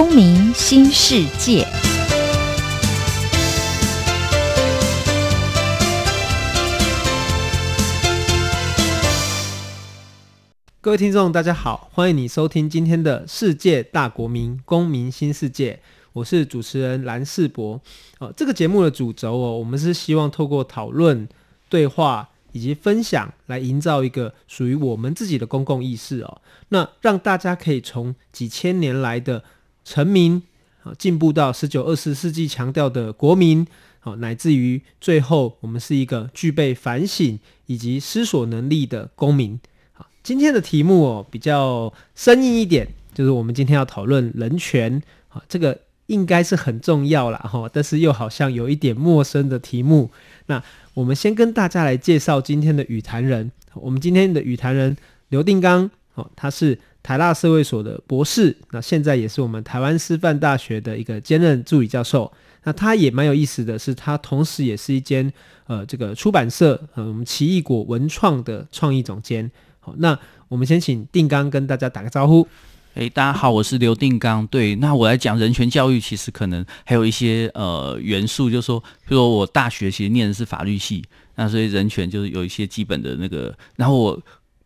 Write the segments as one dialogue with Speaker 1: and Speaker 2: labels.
Speaker 1: 公民新世界。
Speaker 2: 各位听众，大家好，欢迎你收听今天的《世界大国民公民新世界》，我是主持人蓝世博。哦，这个节目的主轴哦，我们是希望透过讨论、对话以及分享，来营造一个属于我们自己的公共意识哦。那让大家可以从几千年来的臣民，啊，进步到十九、二十世纪强调的国民，好，乃至于最后我们是一个具备反省以及思索能力的公民。今天的题目哦，比较生硬一点，就是我们今天要讨论人权，啊，这个应该是很重要了哈，但是又好像有一点陌生的题目。那我们先跟大家来介绍今天的与谈人，我们今天的与谈人刘定刚，哦，他是台大社会所的博士，那现在也是我们台湾师范大学的一个兼任助理教授。那他也蛮有意思的是，他同时也是一间呃这个出版社，呃我们奇异果文创的创意总监。好，那我们先请定刚跟大家打个招呼。
Speaker 3: 哎，大家好，我是刘定刚。对，那我来讲人权教育，其实可能还有一些呃元素，就是说，比如说我大学其实念的是法律系，那所以人权就是有一些基本的那个。然后我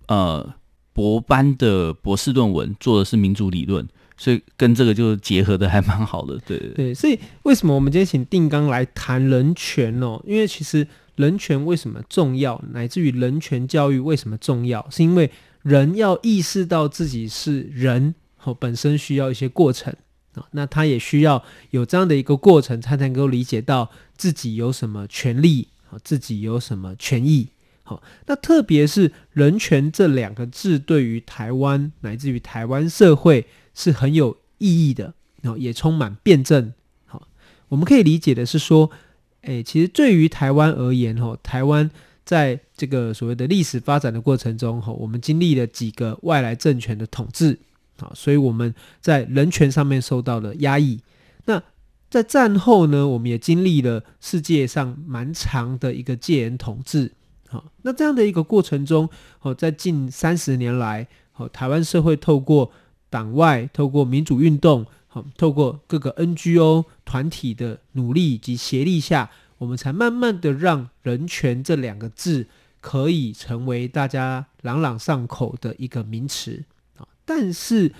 Speaker 3: 呃博班的博士论文做的是民主理论，所以跟这个就结合的还蛮好的。对
Speaker 2: 对，所以为什么我们今天请定纲来谈人权哦？因为其实。人权为什么重要？乃至于人权教育为什么重要？是因为人要意识到自己是人，哦，本身需要一些过程啊，那他也需要有这样的一个过程，他才能够理解到自己有什么权利，自己有什么权益。好，那特别是人权这两个字，对于台湾乃至于台湾社会是很有意义的，然后也充满辩证。好，我们可以理解的是说。诶，其实对于台湾而言，哈，台湾在这个所谓的历史发展的过程中，哈，我们经历了几个外来政权的统治，好，所以我们在人权上面受到了压抑。那在战后呢，我们也经历了世界上蛮长的一个戒严统治，那这样的一个过程中，哦，在近三十年来，哦，台湾社会透过党外，透过民主运动。好透过各个 NGO 团体的努力以及协力下，我们才慢慢的让人权这两个字可以成为大家朗朗上口的一个名词啊。但是，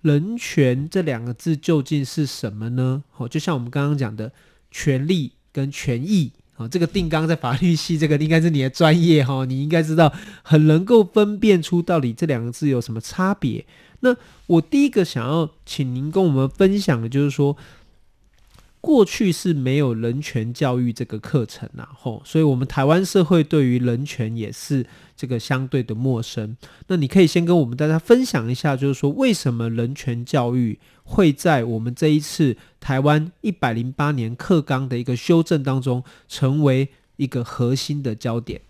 Speaker 2: 人权这两个字究竟是什么呢？哦，就像我们刚刚讲的，权利跟权益啊，这个定纲在法律系，这个应该是你的专业哈，你应该知道，很能够分辨出到底这两个字有什么差别。那我第一个想要请您跟我们分享的，就是说，过去是没有人权教育这个课程啊，吼，所以我们台湾社会对于人权也是这个相对的陌生。那你可以先跟我们大家分享一下，就是说，为什么人权教育会在我们这一次台湾一百零八年课纲的一个修正当中，成为一个核心的焦点？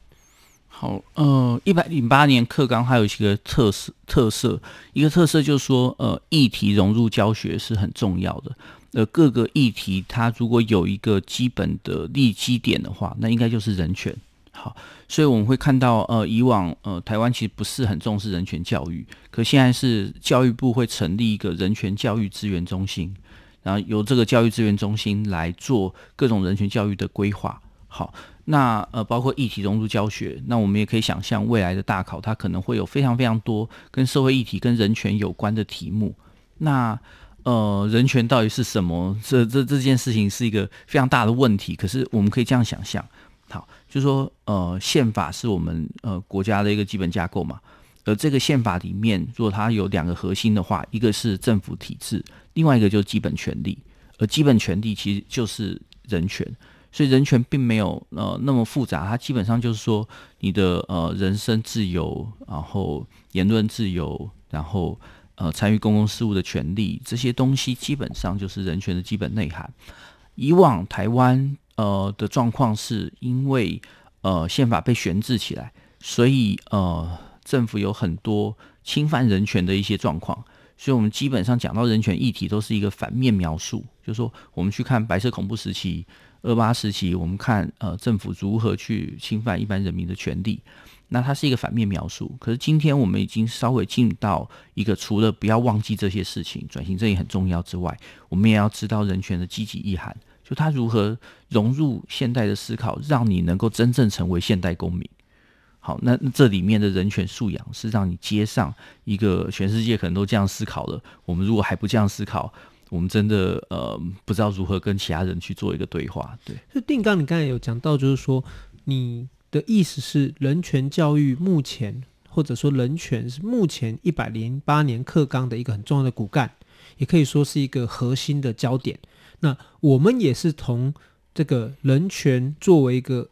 Speaker 3: 好，呃，一百零八年课纲还有一个特色，特色一个特色就是说，呃，议题融入教学是很重要的。呃，各个议题它如果有一个基本的立基点的话，那应该就是人权。好，所以我们会看到，呃，以往呃台湾其实不是很重视人权教育，可现在是教育部会成立一个人权教育资源中心，然后由这个教育资源中心来做各种人权教育的规划。好。那呃，包括议题融入教学，那我们也可以想象未来的大考，它可能会有非常非常多跟社会议题、跟人权有关的题目。那呃，人权到底是什么？这这这件事情是一个非常大的问题。可是我们可以这样想象，好，就是说呃，宪法是我们呃国家的一个基本架构嘛。而这个宪法里面，如果它有两个核心的话，一个是政府体制，另外一个就是基本权利。而基本权利其实就是人权。所以人权并没有呃那么复杂，它基本上就是说你的呃人身自由，然后言论自由，然后呃参与公共事务的权利，这些东西基本上就是人权的基本内涵。以往台湾呃的状况是因为呃宪法被悬置起来，所以呃政府有很多侵犯人权的一些状况，所以我们基本上讲到人权议题都是一个反面描述，就是说我们去看白色恐怖时期。二八时期，我们看呃政府如何去侵犯一般人民的权利。那它是一个反面描述。可是今天我们已经稍微进到一个除了不要忘记这些事情，转型正义很重要之外，我们也要知道人权的积极意涵，就它如何融入现代的思考，让你能够真正成为现代公民。好，那这里面的人权素养是让你接上一个全世界可能都这样思考了。我们如果还不这样思考，我们真的呃不知道如何跟其他人去做一个对话。对，
Speaker 2: 就定刚，你刚才有讲到，就是说你的意思是人权教育目前或者说人权是目前一百零八年课纲的一个很重要的骨干，也可以说是一个核心的焦点。那我们也是从这个人权作为一个。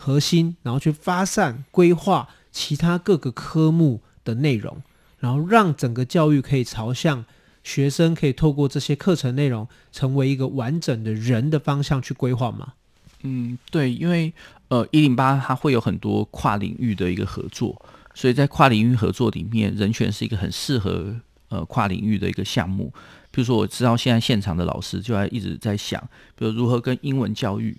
Speaker 2: 核心，然后去发散规划其他各个科目的内容，然后让整个教育可以朝向学生可以透过这些课程内容成为一个完整的人的方向去规划吗？
Speaker 3: 嗯，对，因为呃，一零八它会有很多跨领域的一个合作，所以在跨领域合作里面，人权是一个很适合呃跨领域的一个项目。比如说，我知道现在现场的老师就在一直在想，比如如何跟英文教育。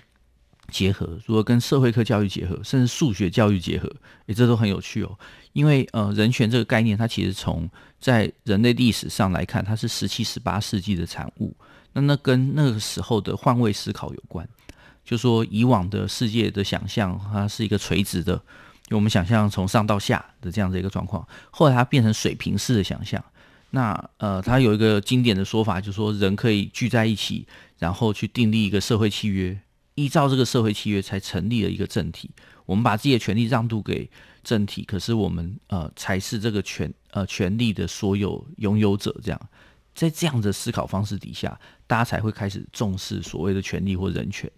Speaker 3: 结合，如何跟社会科教育结合，甚至数学教育结合，诶，这都很有趣哦。因为呃，人权这个概念，它其实从在人类历史上来看，它是十七、十八世纪的产物。那那跟那个时候的换位思考有关。就说以往的世界的想象，它是一个垂直的，就我们想象从上到下的这样的一个状况。后来它变成水平式的想象。那呃，它有一个经典的说法，就是说人可以聚在一起，然后去订立一个社会契约。依照这个社会契约才成立了一个政体，我们把自己的权利让渡给政体，可是我们呃才是这个权呃权利的所有拥有者。这样，在这样的思考方式底下，大家才会开始重视所谓的权利或人权。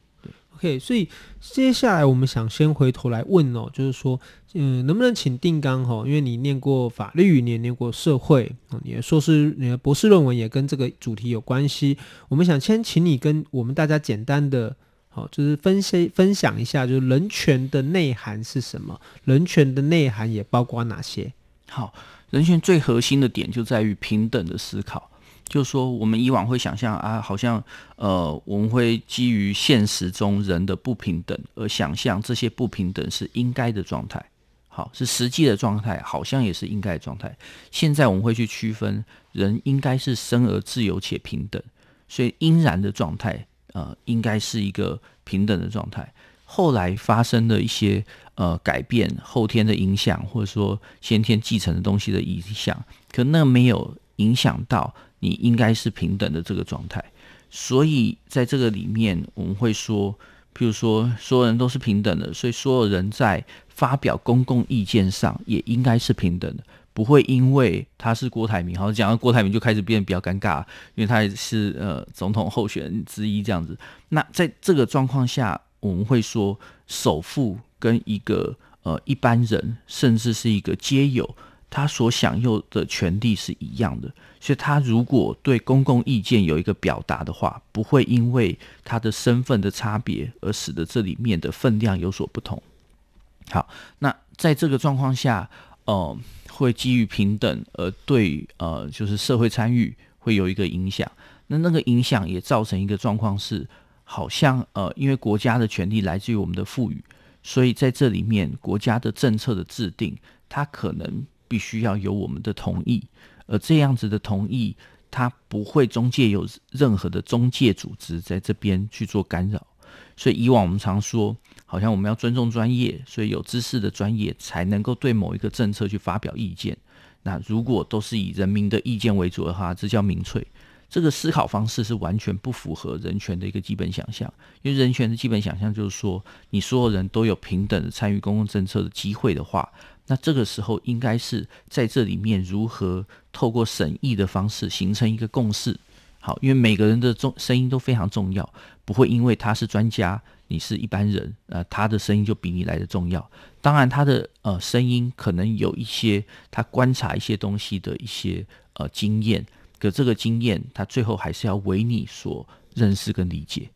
Speaker 2: ，OK，所以接下来我们想先回头来问哦，就是说，嗯，能不能请定纲哈？因为你念过法律，你也念过社会，你的硕士、你的博士论文也跟这个主题有关系。我们想先请你跟我们大家简单的。好，就是分析分享一下，就是人权的内涵是什么？人权的内涵也包括哪些？
Speaker 3: 好，人权最核心的点就在于平等的思考。就是说，我们以往会想象啊，好像呃，我们会基于现实中人的不平等而想象这些不平等是应该的状态。好，是实际的状态，好像也是应该的状态。现在我们会去区分，人应该是生而自由且平等，所以应然的状态。呃，应该是一个平等的状态。后来发生的一些呃改变，后天的影响，或者说先天继承的东西的影响，可那没有影响到你应该是平等的这个状态。所以在这个里面，我们会说，譬如说，所有人都是平等的，所以所有人在发表公共意见上也应该是平等的。不会因为他是郭台铭，好像讲到郭台铭就开始变得比较尴尬，因为他也是呃总统候选人之一这样子。那在这个状况下，我们会说，首富跟一个呃一般人，甚至是一个街友，他所享有的权利是一样的。所以，他如果对公共意见有一个表达的话，不会因为他的身份的差别而使得这里面的分量有所不同。好，那在这个状况下，呃。会基于平等而对呃，就是社会参与会有一个影响。那那个影响也造成一个状况是，好像呃，因为国家的权利来自于我们的赋予，所以在这里面国家的政策的制定，它可能必须要有我们的同意，而这样子的同意，它不会中介有任何的中介组织在这边去做干扰。所以以往我们常说，好像我们要尊重专业，所以有知识的专业才能够对某一个政策去发表意见。那如果都是以人民的意见为主的话，这叫民粹。这个思考方式是完全不符合人权的一个基本想象。因为人权的基本想象就是说，你所有人都有平等的参与公共政策的机会的话，那这个时候应该是在这里面如何透过审议的方式形成一个共识。好，因为每个人的重声音都非常重要，不会因为他是专家，你是一般人，呃，他的声音就比你来的重要。当然，他的呃声音可能有一些他观察一些东西的一些呃经验，可这个经验他最后还是要为你所认识跟理解。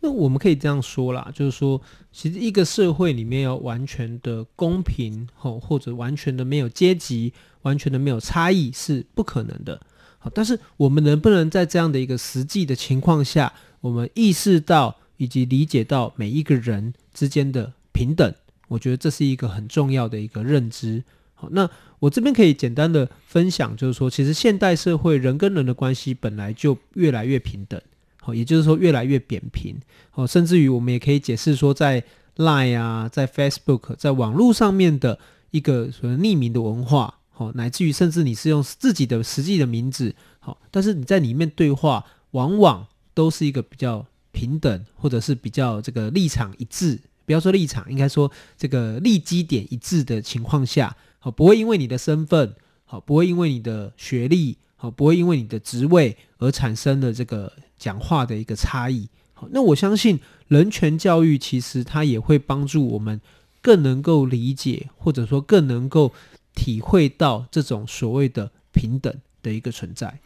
Speaker 2: 那我们可以这样说啦，就是说，其实一个社会里面要完全的公平，吼，或者完全的没有阶级，完全的没有差异是不可能的。好但是我们能不能在这样的一个实际的情况下，我们意识到以及理解到每一个人之间的平等，我觉得这是一个很重要的一个认知。那我这边可以简单的分享，就是说，其实现代社会人跟人的关系本来就越来越平等，好，也就是说越来越扁平。好，甚至于我们也可以解释说，在 Line 啊，在 Facebook，在网络上面的一个所谓匿名的文化，好，乃至于甚至你是用自己的实际的名字，好，但是你在里面对话，往往都是一个比较平等，或者是比较这个立场一致。不要说立场，应该说这个立基点一致的情况下，好，不会因为你的身份，好，不会因为你的学历，好，不会因为你的职位而产生的这个讲话的一个差异。好，那我相信人权教育其实它也会帮助我们更能够理解，或者说更能够体会到这种所谓的平等的一个存在。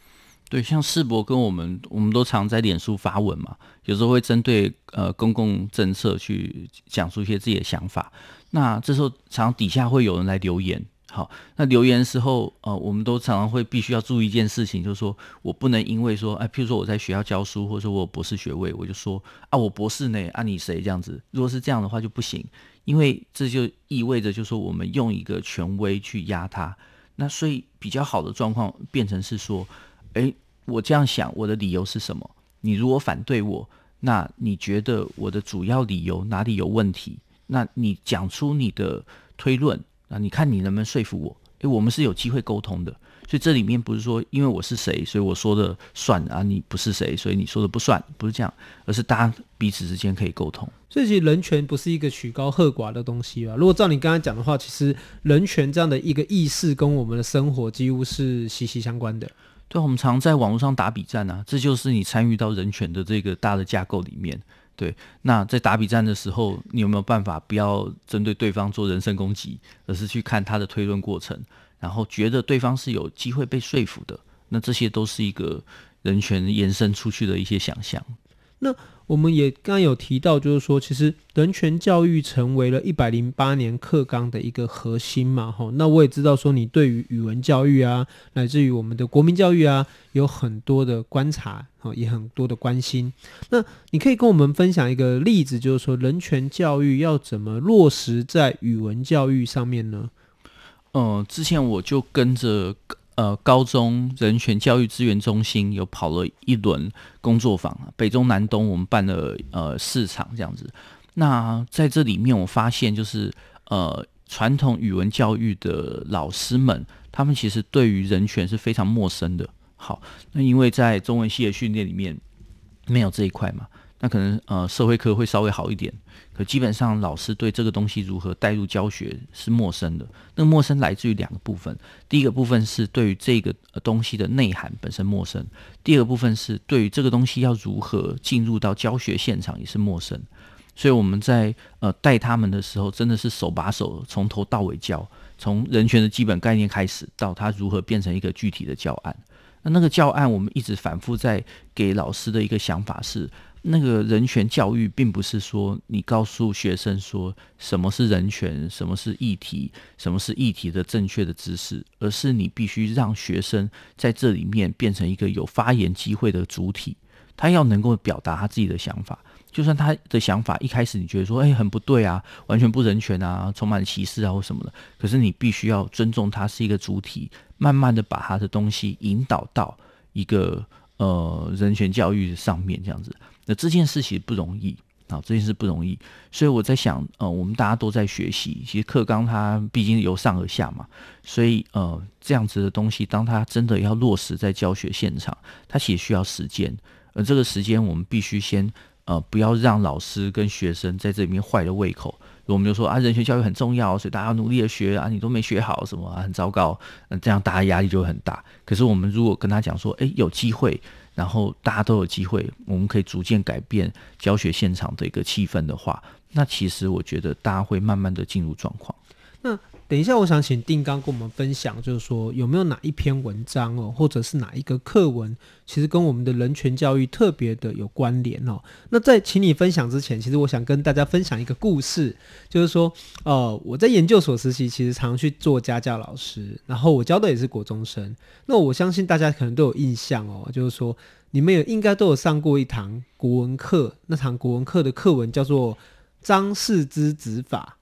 Speaker 3: 对，像世博跟我们，我们都常在脸书发文嘛，有时候会针对呃公共政策去讲述一些自己的想法。那这时候常底下会有人来留言，好，那留言的时候，呃，我们都常常会必须要注意一件事情，就是说我不能因为说，哎，譬如说我在学校教书，或者说我有博士学位，我就说啊，我博士呢，啊你谁这样子？如果是这样的话就不行，因为这就意味着就是说我们用一个权威去压他。那所以比较好的状况变成是说。诶，我这样想，我的理由是什么？你如果反对我，那你觉得我的主要理由哪里有问题？那你讲出你的推论，那你看你能不能说服我？诶，我们是有机会沟通的，所以这里面不是说因为我是谁，所以我说的算啊，你不是谁，所以你说的不算，不是这样，而是大家彼此之间可以沟通。
Speaker 2: 所以其实人权不是一个曲高和寡的东西吧？如果照你刚才讲的话，其实人权这样的一个意识跟我们的生活几乎是息息相关的。
Speaker 3: 对，我们常在网络上打比战啊，这就是你参与到人权的这个大的架构里面。对，那在打比战的时候，你有没有办法不要针对对方做人身攻击，而是去看他的推论过程，然后觉得对方是有机会被说服的？那这些都是一个人权延伸出去的一些想象。
Speaker 2: 那我们也刚刚有提到，就是说，其实人权教育成为了一百零八年课纲的一个核心嘛，吼。那我也知道说，你对于语文教育啊，乃至于我们的国民教育啊，有很多的观察，哈，也很多的关心。那你可以跟我们分享一个例子，就是说，人权教育要怎么落实在语文教育上面呢？
Speaker 3: 嗯、呃，之前我就跟着。呃，高中人权教育资源中心有跑了一轮工作坊，北中南东我们办了呃四场这样子。那在这里面，我发现就是呃传统语文教育的老师们，他们其实对于人权是非常陌生的。好，那因为在中文系的训练里面没有这一块嘛。那可能呃社会科会稍微好一点，可基本上老师对这个东西如何带入教学是陌生的。那陌生来自于两个部分，第一个部分是对于这个东西的内涵本身陌生，第二个部分是对于这个东西要如何进入到教学现场也是陌生。所以我们在呃带他们的时候，真的是手把手从头到尾教，从人权的基本概念开始，到他如何变成一个具体的教案。那那个教案我们一直反复在给老师的一个想法是。那个人权教育，并不是说你告诉学生说什么是人权，什么是议题，什么是议题的正确的知识，而是你必须让学生在这里面变成一个有发言机会的主体，他要能够表达他自己的想法，就算他的想法一开始你觉得说，哎，很不对啊，完全不人权啊，充满歧视啊或什么的，可是你必须要尊重他是一个主体，慢慢的把他的东西引导到一个呃人权教育上面，这样子。那这件事情不容易啊，这件事不容易，所以我在想，呃，我们大家都在学习。其实课纲它毕竟由上而下嘛，所以呃，这样子的东西，当它真的要落实在教学现场，它其实需要时间。而这个时间，我们必须先呃，不要让老师跟学生在这里面坏了胃口。我们就说啊，人权教育很重要，所以大家努力的学啊，你都没学好什么啊，很糟糕。那这样大家压力就会很大。可是我们如果跟他讲说，诶，有机会。然后大家都有机会，我们可以逐渐改变教学现场的一个气氛的话，那其实我觉得大家会慢慢的进入状况。
Speaker 2: 那等一下，我想请定刚跟我们分享，就是说有没有哪一篇文章哦，或者是哪一个课文，其实跟我们的人权教育特别的有关联哦。那在请你分享之前，其实我想跟大家分享一个故事，就是说，呃，我在研究所实习，其实常去做家教老师，然后我教的也是国中生。那我相信大家可能都有印象哦，就是说。你们也应该都有上过一堂国文课，那堂国文课的课文叫做《张氏之子法》。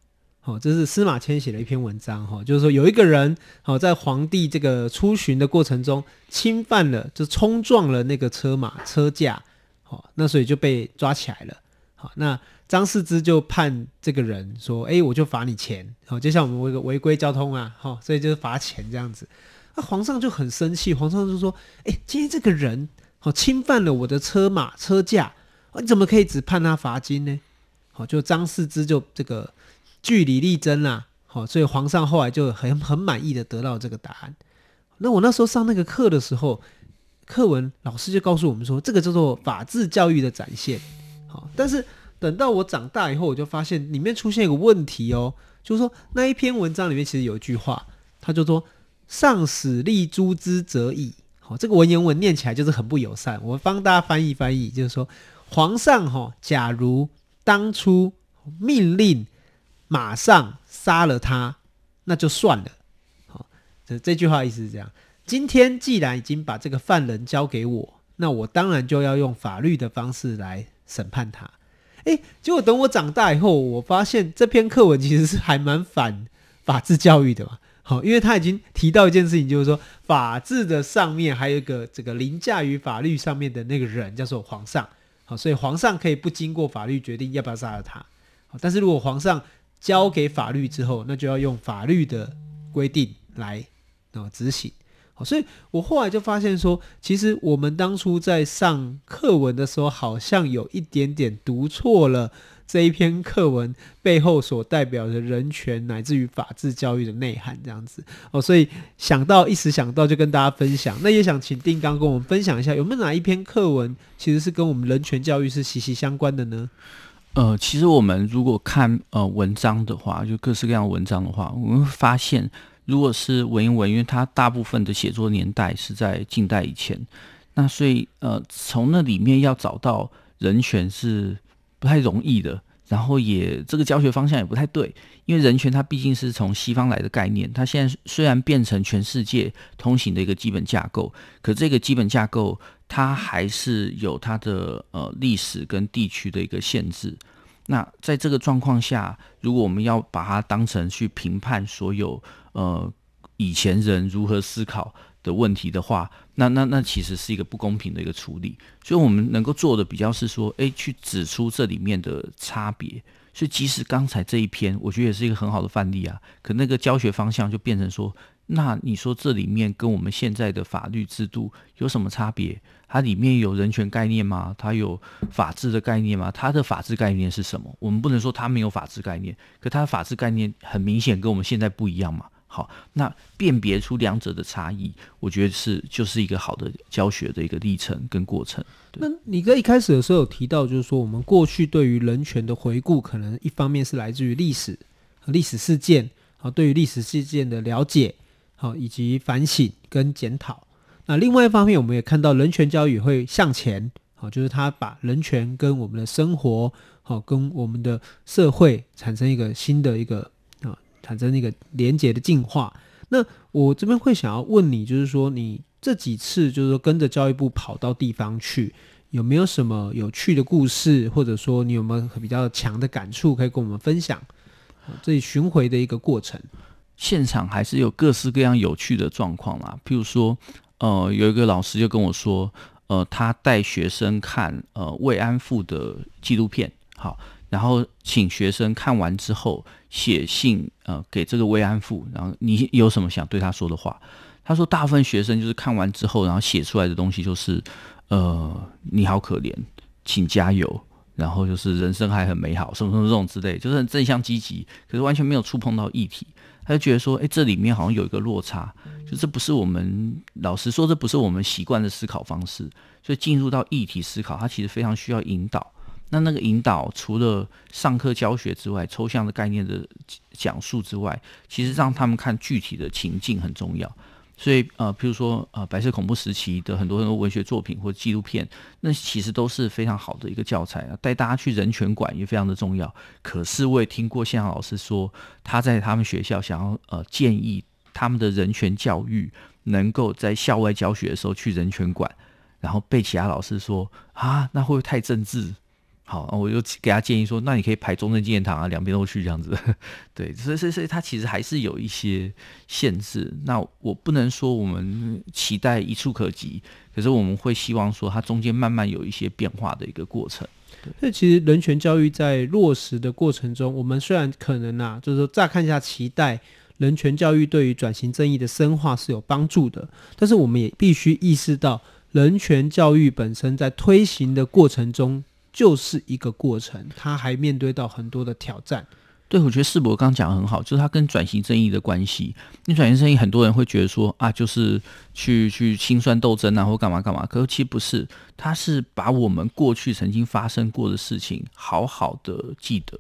Speaker 2: 哦，这是司马迁写的一篇文章哈，就是说有一个人好在皇帝这个出巡的过程中侵犯了，就冲撞了那个车马车架，好，那所以就被抓起来了。好，那张释之就判这个人说，哎，我就罚你钱，好，就像我们违违规交通啊，好，所以就是罚钱这样子。那皇上就很生气，皇上就说，哎，今天这个人好侵犯了我的车马车架，你怎么可以只判他罚金呢？好，就张释之就这个。据理力争啦，好，所以皇上后来就很很满意的得到这个答案。那我那时候上那个课的时候，课文老师就告诉我们说，这个叫做法治教育的展现。好，但是等到我长大以后，我就发现里面出现一个问题哦，就是说那一篇文章里面其实有一句话，他就说“上使立诛之则已”。好，这个文言文念起来就是很不友善。我帮大家翻译翻译，就是说皇上哈，假如当初命令。马上杀了他，那就算了。好，这这句话意思是这样：今天既然已经把这个犯人交给我，那我当然就要用法律的方式来审判他。诶，结果等我长大以后，我发现这篇课文其实是还蛮反法治教育的嘛。好，因为他已经提到一件事情，就是说法治的上面还有一个这个凌驾于法律上面的那个人，叫做皇上。好，所以皇上可以不经过法律决定要不要杀了他。好，但是如果皇上交给法律之后，那就要用法律的规定来啊执行。好，所以我后来就发现说，其实我们当初在上课文的时候，好像有一点点读错了这一篇课文背后所代表的人权乃至于法治教育的内涵，这样子哦。所以想到一时想到就跟大家分享，那也想请定刚跟我们分享一下，有没有哪一篇课文其实是跟我们人权教育是息息相关的呢？
Speaker 3: 呃，其实我们如果看呃文章的话，就各式各样的文章的话，我们会发现，如果是文言文，因为它大部分的写作年代是在近代以前，那所以呃，从那里面要找到人选是不太容易的。然后也这个教学方向也不太对，因为人权它毕竟是从西方来的概念，它现在虽然变成全世界通行的一个基本架构，可这个基本架构它还是有它的呃历史跟地区的一个限制。那在这个状况下，如果我们要把它当成去评判所有呃以前人如何思考的问题的话，那那那其实是一个不公平的一个处理，所以我们能够做的比较是说，诶，去指出这里面的差别。所以即使刚才这一篇，我觉得也是一个很好的范例啊。可那个教学方向就变成说，那你说这里面跟我们现在的法律制度有什么差别？它里面有人权概念吗？它有法治的概念吗？它的法治概念是什么？我们不能说它没有法治概念，可它的法治概念很明显跟我们现在不一样嘛。好，那辨别出两者的差异，我觉得是就是一个好的教学的一个历程跟过程。
Speaker 2: 那你哥一开始的时候有提到，就是说我们过去对于人权的回顾，可能一方面是来自于历史和历史事件，好，对于历史事件的了解，好，以及反省跟检讨。那另外一方面，我们也看到人权教育会向前，好，就是他把人权跟我们的生活，好，跟我们的社会产生一个新的一个。产生那个连结的进化。那我这边会想要问你，就是说你这几次就是说跟着教育部跑到地方去，有没有什么有趣的故事，或者说你有没有比较强的感触可以跟我们分享？这里巡回的一个过程，
Speaker 3: 现场还是有各式各样有趣的状况啦。譬如说，呃，有一个老师就跟我说，呃，他带学生看呃慰安妇的纪录片，好。然后请学生看完之后写信，呃，给这个慰安妇。然后你有什么想对他说的话？他说，大部分学生就是看完之后，然后写出来的东西就是，呃，你好可怜，请加油。然后就是人生还很美好，什么什么这种之类，就是很正向积极，可是完全没有触碰到议题。他就觉得说，哎，这里面好像有一个落差，就这不是我们老实说，这不是我们习惯的思考方式。所以进入到议题思考，他其实非常需要引导。那那个引导，除了上课教学之外，抽象的概念的讲述之外，其实让他们看具体的情境很重要。所以呃，譬如说呃，白色恐怖时期的很多很多文学作品或纪录片，那其实都是非常好的一个教材啊。带大家去人权馆也非常的重要。可是我也听过现场老师说，他在他们学校想要呃建议他们的人权教育能够在校外教学的时候去人权馆，然后被其他老师说啊，那会不会太政治？好，我就给他建议说，那你可以排中正纪念堂啊，两边都去这样子。对，所以所以所以他其实还是有一些限制。那我不能说我们期待一触可及，可是我们会希望说，它中间慢慢有一些变化的一个过程。
Speaker 2: 所以其实人权教育在落实的过程中，我们虽然可能啊，就是说乍看一下期待人权教育对于转型正义的深化是有帮助的，但是我们也必须意识到，人权教育本身在推行的过程中就是一个过程，他还面对到很多的挑战。
Speaker 3: 对，我觉得世博刚刚讲的很好，就是他跟转型正义的关系。因为转型正义，很多人会觉得说啊，就是去去清算斗争啊，或干嘛干嘛。可是其实不是，他是把我们过去曾经发生过的事情好好的记得。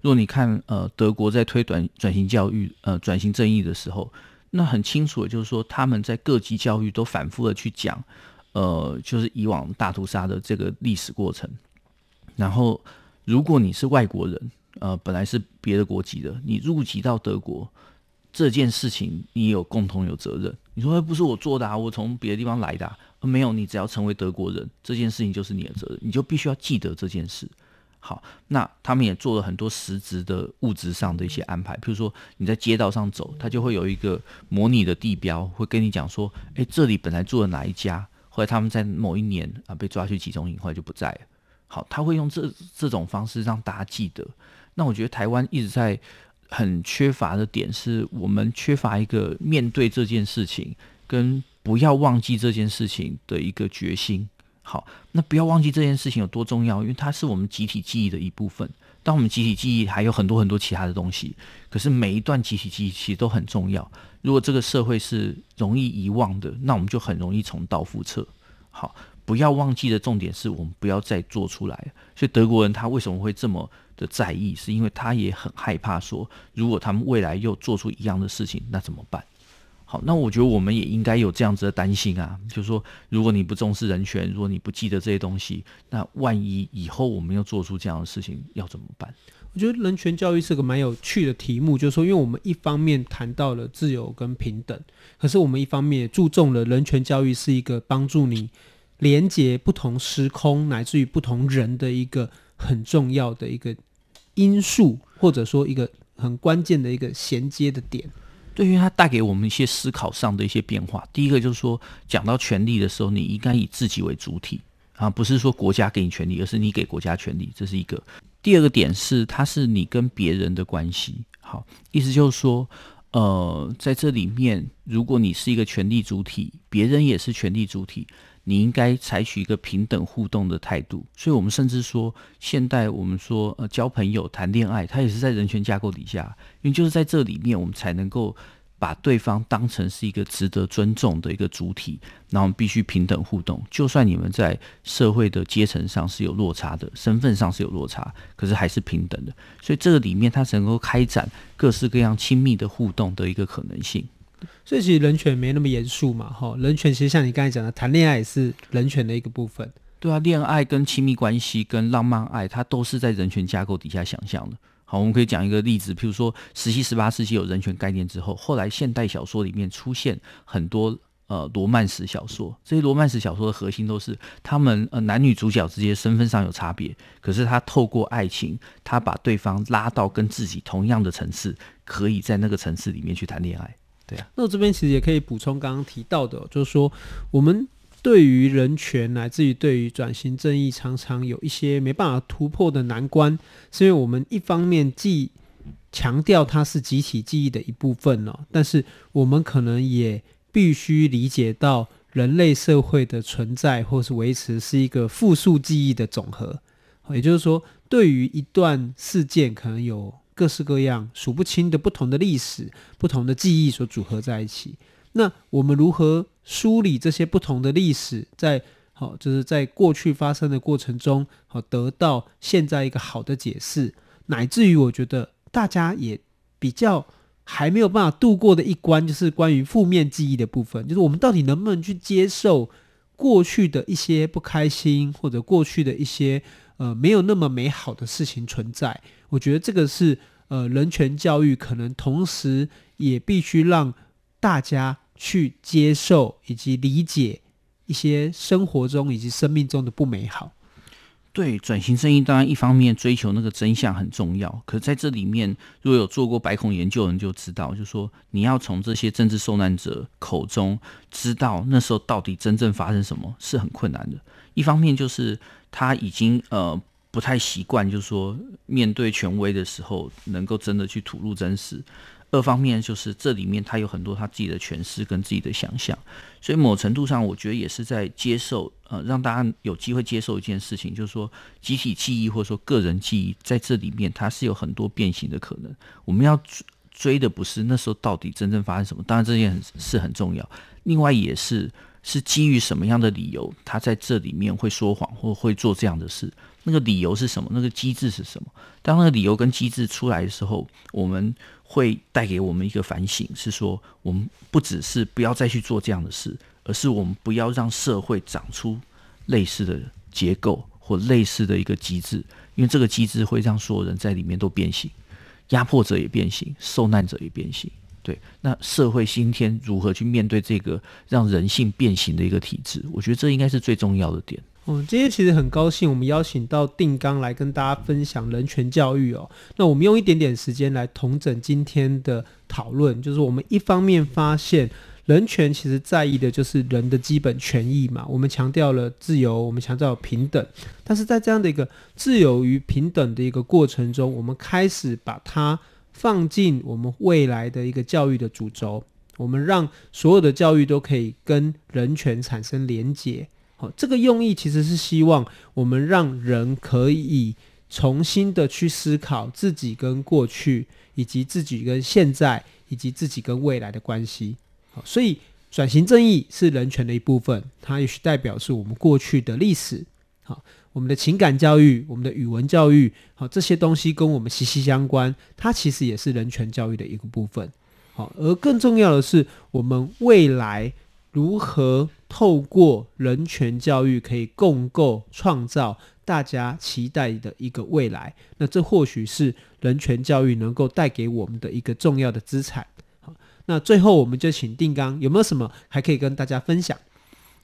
Speaker 3: 如果你看呃德国在推转转型教育呃转型正义的时候，那很清楚的就是说他们在各级教育都反复的去讲，呃，就是以往大屠杀的这个历史过程。然后如果你是外国人。呃，本来是别的国籍的，你入籍到德国这件事情，你有共同有责任。你说不是我做的啊，我从别的地方来的啊，没有，你只要成为德国人，这件事情就是你的责任，你就必须要记得这件事。好，那他们也做了很多实质的物质上的一些安排，比如说你在街道上走，他就会有一个模拟的地标，会跟你讲说，哎，这里本来住了哪一家，后来他们在某一年啊被抓去集中营，后来就不在了。好，他会用这这种方式让大家记得。那我觉得台湾一直在很缺乏的点，是我们缺乏一个面对这件事情跟不要忘记这件事情的一个决心。好，那不要忘记这件事情有多重要，因为它是我们集体记忆的一部分。当我们集体记忆还有很多很多其他的东西，可是每一段集体记忆其实都很重要。如果这个社会是容易遗忘的，那我们就很容易重蹈覆辙。好，不要忘记的重点是我们不要再做出来。所以德国人他为什么会这么的在意，是因为他也很害怕说，如果他们未来又做出一样的事情，那怎么办？好，那我觉得我们也应该有这样子的担心啊，就是说，如果你不重视人权，如果你不记得这些东西，那万一以后我们又做出这样的事情，要怎么办？
Speaker 2: 我觉得人权教育是个蛮有趣的题目，就是说，因为我们一方面谈到了自由跟平等，可是我们一方面也注重了人权教育是一个帮助你连接不同时空乃至于不同人的一个很重要的一个。因素，或者说一个很关键的一个衔接的点，
Speaker 3: 对于它带给我们一些思考上的一些变化。第一个就是说，讲到权利的时候，你应该以自己为主体啊，不是说国家给你权利，而是你给国家权利，这是一个。第二个点是，它是你跟别人的关系。好，意思就是说，呃，在这里面，如果你是一个权利主体，别人也是权利主体。你应该采取一个平等互动的态度，所以我们甚至说，现代我们说呃交朋友、谈恋爱，它也是在人权架构底下，因为就是在这里面，我们才能够把对方当成是一个值得尊重的一个主体，然后我们必须平等互动。就算你们在社会的阶层上是有落差的，身份上是有落差，可是还是平等的。所以这个里面，它才能够开展各式各样亲密的互动的一个可能性。
Speaker 2: 所以其实人权没那么严肃嘛，哈，人权其实像你刚才讲的，谈恋爱也是人权的一个部分。
Speaker 3: 对啊，恋爱跟亲密关系跟浪漫爱，它都是在人权架构底下想象的。好，我们可以讲一个例子，譬如说十七、十八世纪有人权概念之后，后来现代小说里面出现很多呃罗曼史小说，这些罗曼史小说的核心都是他们呃男女主角之间身份上有差别，可是他透过爱情，他把对方拉到跟自己同样的层次，可以在那个层次里面去谈恋爱。对啊，
Speaker 2: 那我这边其实也可以补充刚刚提到的，就是说我们对于人权乃至于对于转型正义，常常有一些没办法突破的难关，是因为我们一方面既强调它是集体记忆的一部分哦，但是我们可能也必须理解到人类社会的存在或是维持是一个复数记忆的总和，也就是说，对于一段事件可能有。各式各样、数不清的不同的历史、不同的记忆所组合在一起。那我们如何梳理这些不同的历史，在好就是在过去发生的过程中，好得到现在一个好的解释，乃至于我觉得大家也比较还没有办法度过的一关，就是关于负面记忆的部分，就是我们到底能不能去接受过去的一些不开心，或者过去的一些呃没有那么美好的事情存在。我觉得这个是呃人权教育可能同时也必须让大家去接受以及理解一些生活中以及生命中的不美好。
Speaker 3: 对，转型正义当然一方面追求那个真相很重要，可是在这里面，如果有做过白孔研究的人就知道，就是说你要从这些政治受难者口中知道那时候到底真正发生什么是很困难的。一方面就是他已经呃不太习惯，就是说面对权威的时候能够真的去吐露真实。二方面就是这里面他有很多他自己的诠释跟自己的想象，所以某程度上我觉得也是在接受呃让大家有机会接受一件事情，就是说集体记忆或者说个人记忆在这里面它是有很多变形的可能。我们要追追的不是那时候到底真正发生什么，当然这件很是很重要。另外也是是基于什么样的理由，他在这里面会说谎或会做这样的事，那个理由是什么？那个机制是什么？当那个理由跟机制出来的时候，我们。会带给我们一个反省，是说我们不只是不要再去做这样的事，而是我们不要让社会长出类似的结构或类似的一个机制，因为这个机制会让所有人在里面都变形，压迫者也变形，受难者也变形。对，那社会今天如何去面对这个让人性变形的一个体制？我觉得这应该是最重要的点。
Speaker 2: 嗯，今天其实很高兴，我们邀请到定纲来跟大家分享人权教育哦。那我们用一点点时间来统整今天的讨论，就是我们一方面发现人权其实在意的就是人的基本权益嘛，我们强调了自由，我们强调平等，但是在这样的一个自由与平等的一个过程中，我们开始把它放进我们未来的一个教育的主轴，我们让所有的教育都可以跟人权产生连结。好，这个用意其实是希望我们让人可以重新的去思考自己跟过去，以及自己跟现在，以及自己跟未来的关系。好，所以转型正义是人权的一部分，它也许代表是我们过去的历史。好，我们的情感教育，我们的语文教育，好，这些东西跟我们息息相关，它其实也是人权教育的一个部分。好，而更重要的是，我们未来。如何透过人权教育可以共构创造大家期待的一个未来？那这或许是人权教育能够带给我们的一个重要的资产。好，那最后我们就请定刚，有没有什么还可以跟大家分享？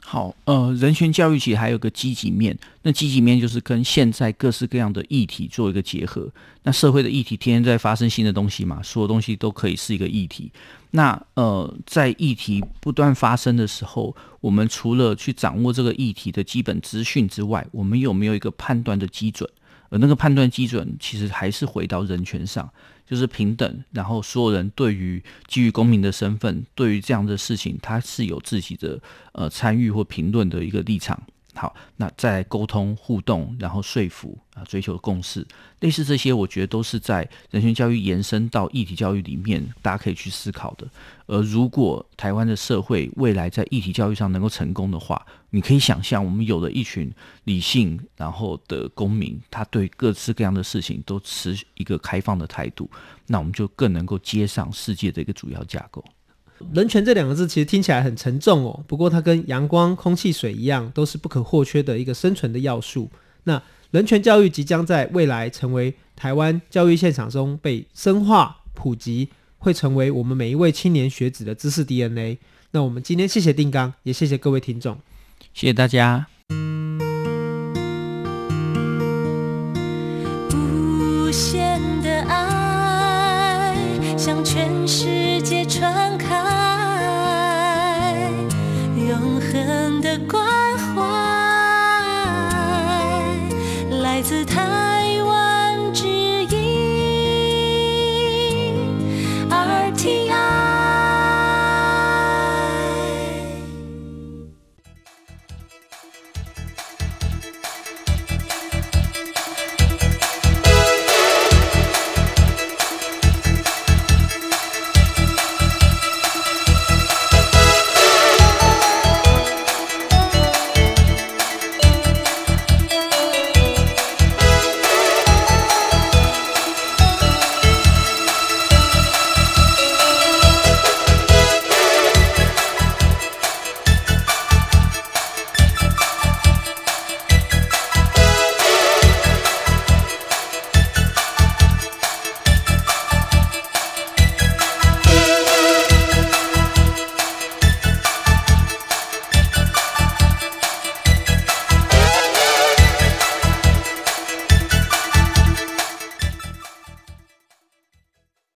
Speaker 3: 好，呃，人权教育其实还有个积极面，那积极面就是跟现在各式各样的议题做一个结合。那社会的议题天天在发生新的东西嘛，所有东西都可以是一个议题。那呃，在议题不断发生的时候，我们除了去掌握这个议题的基本资讯之外，我们有没有一个判断的基准？而那个判断基准其实还是回到人权上。就是平等，然后所有人对于基于公民的身份，对于这样的事情，他是有自己的呃参与或评论的一个立场。好，那再沟通互动，然后说服啊，追求共识，类似这些，我觉得都是在人权教育延伸到议题教育里面，大家可以去思考的。而如果台湾的社会未来在议题教育上能够成功的话，你可以想象，我们有了一群理性然后的公民，他对各式各样的事情都持一个开放的态度，那我们就更能够接上世界的一个主要架构。
Speaker 2: 人权这两个字其实听起来很沉重哦，不过它跟阳光、空气、水一样，都是不可或缺的一个生存的要素。那人权教育即将在未来成为台湾教育现场中被深化普及，会成为我们每一位青年学子的知识 DNA。那我们今天谢谢定刚，也谢谢各位听众，
Speaker 3: 谢谢大家。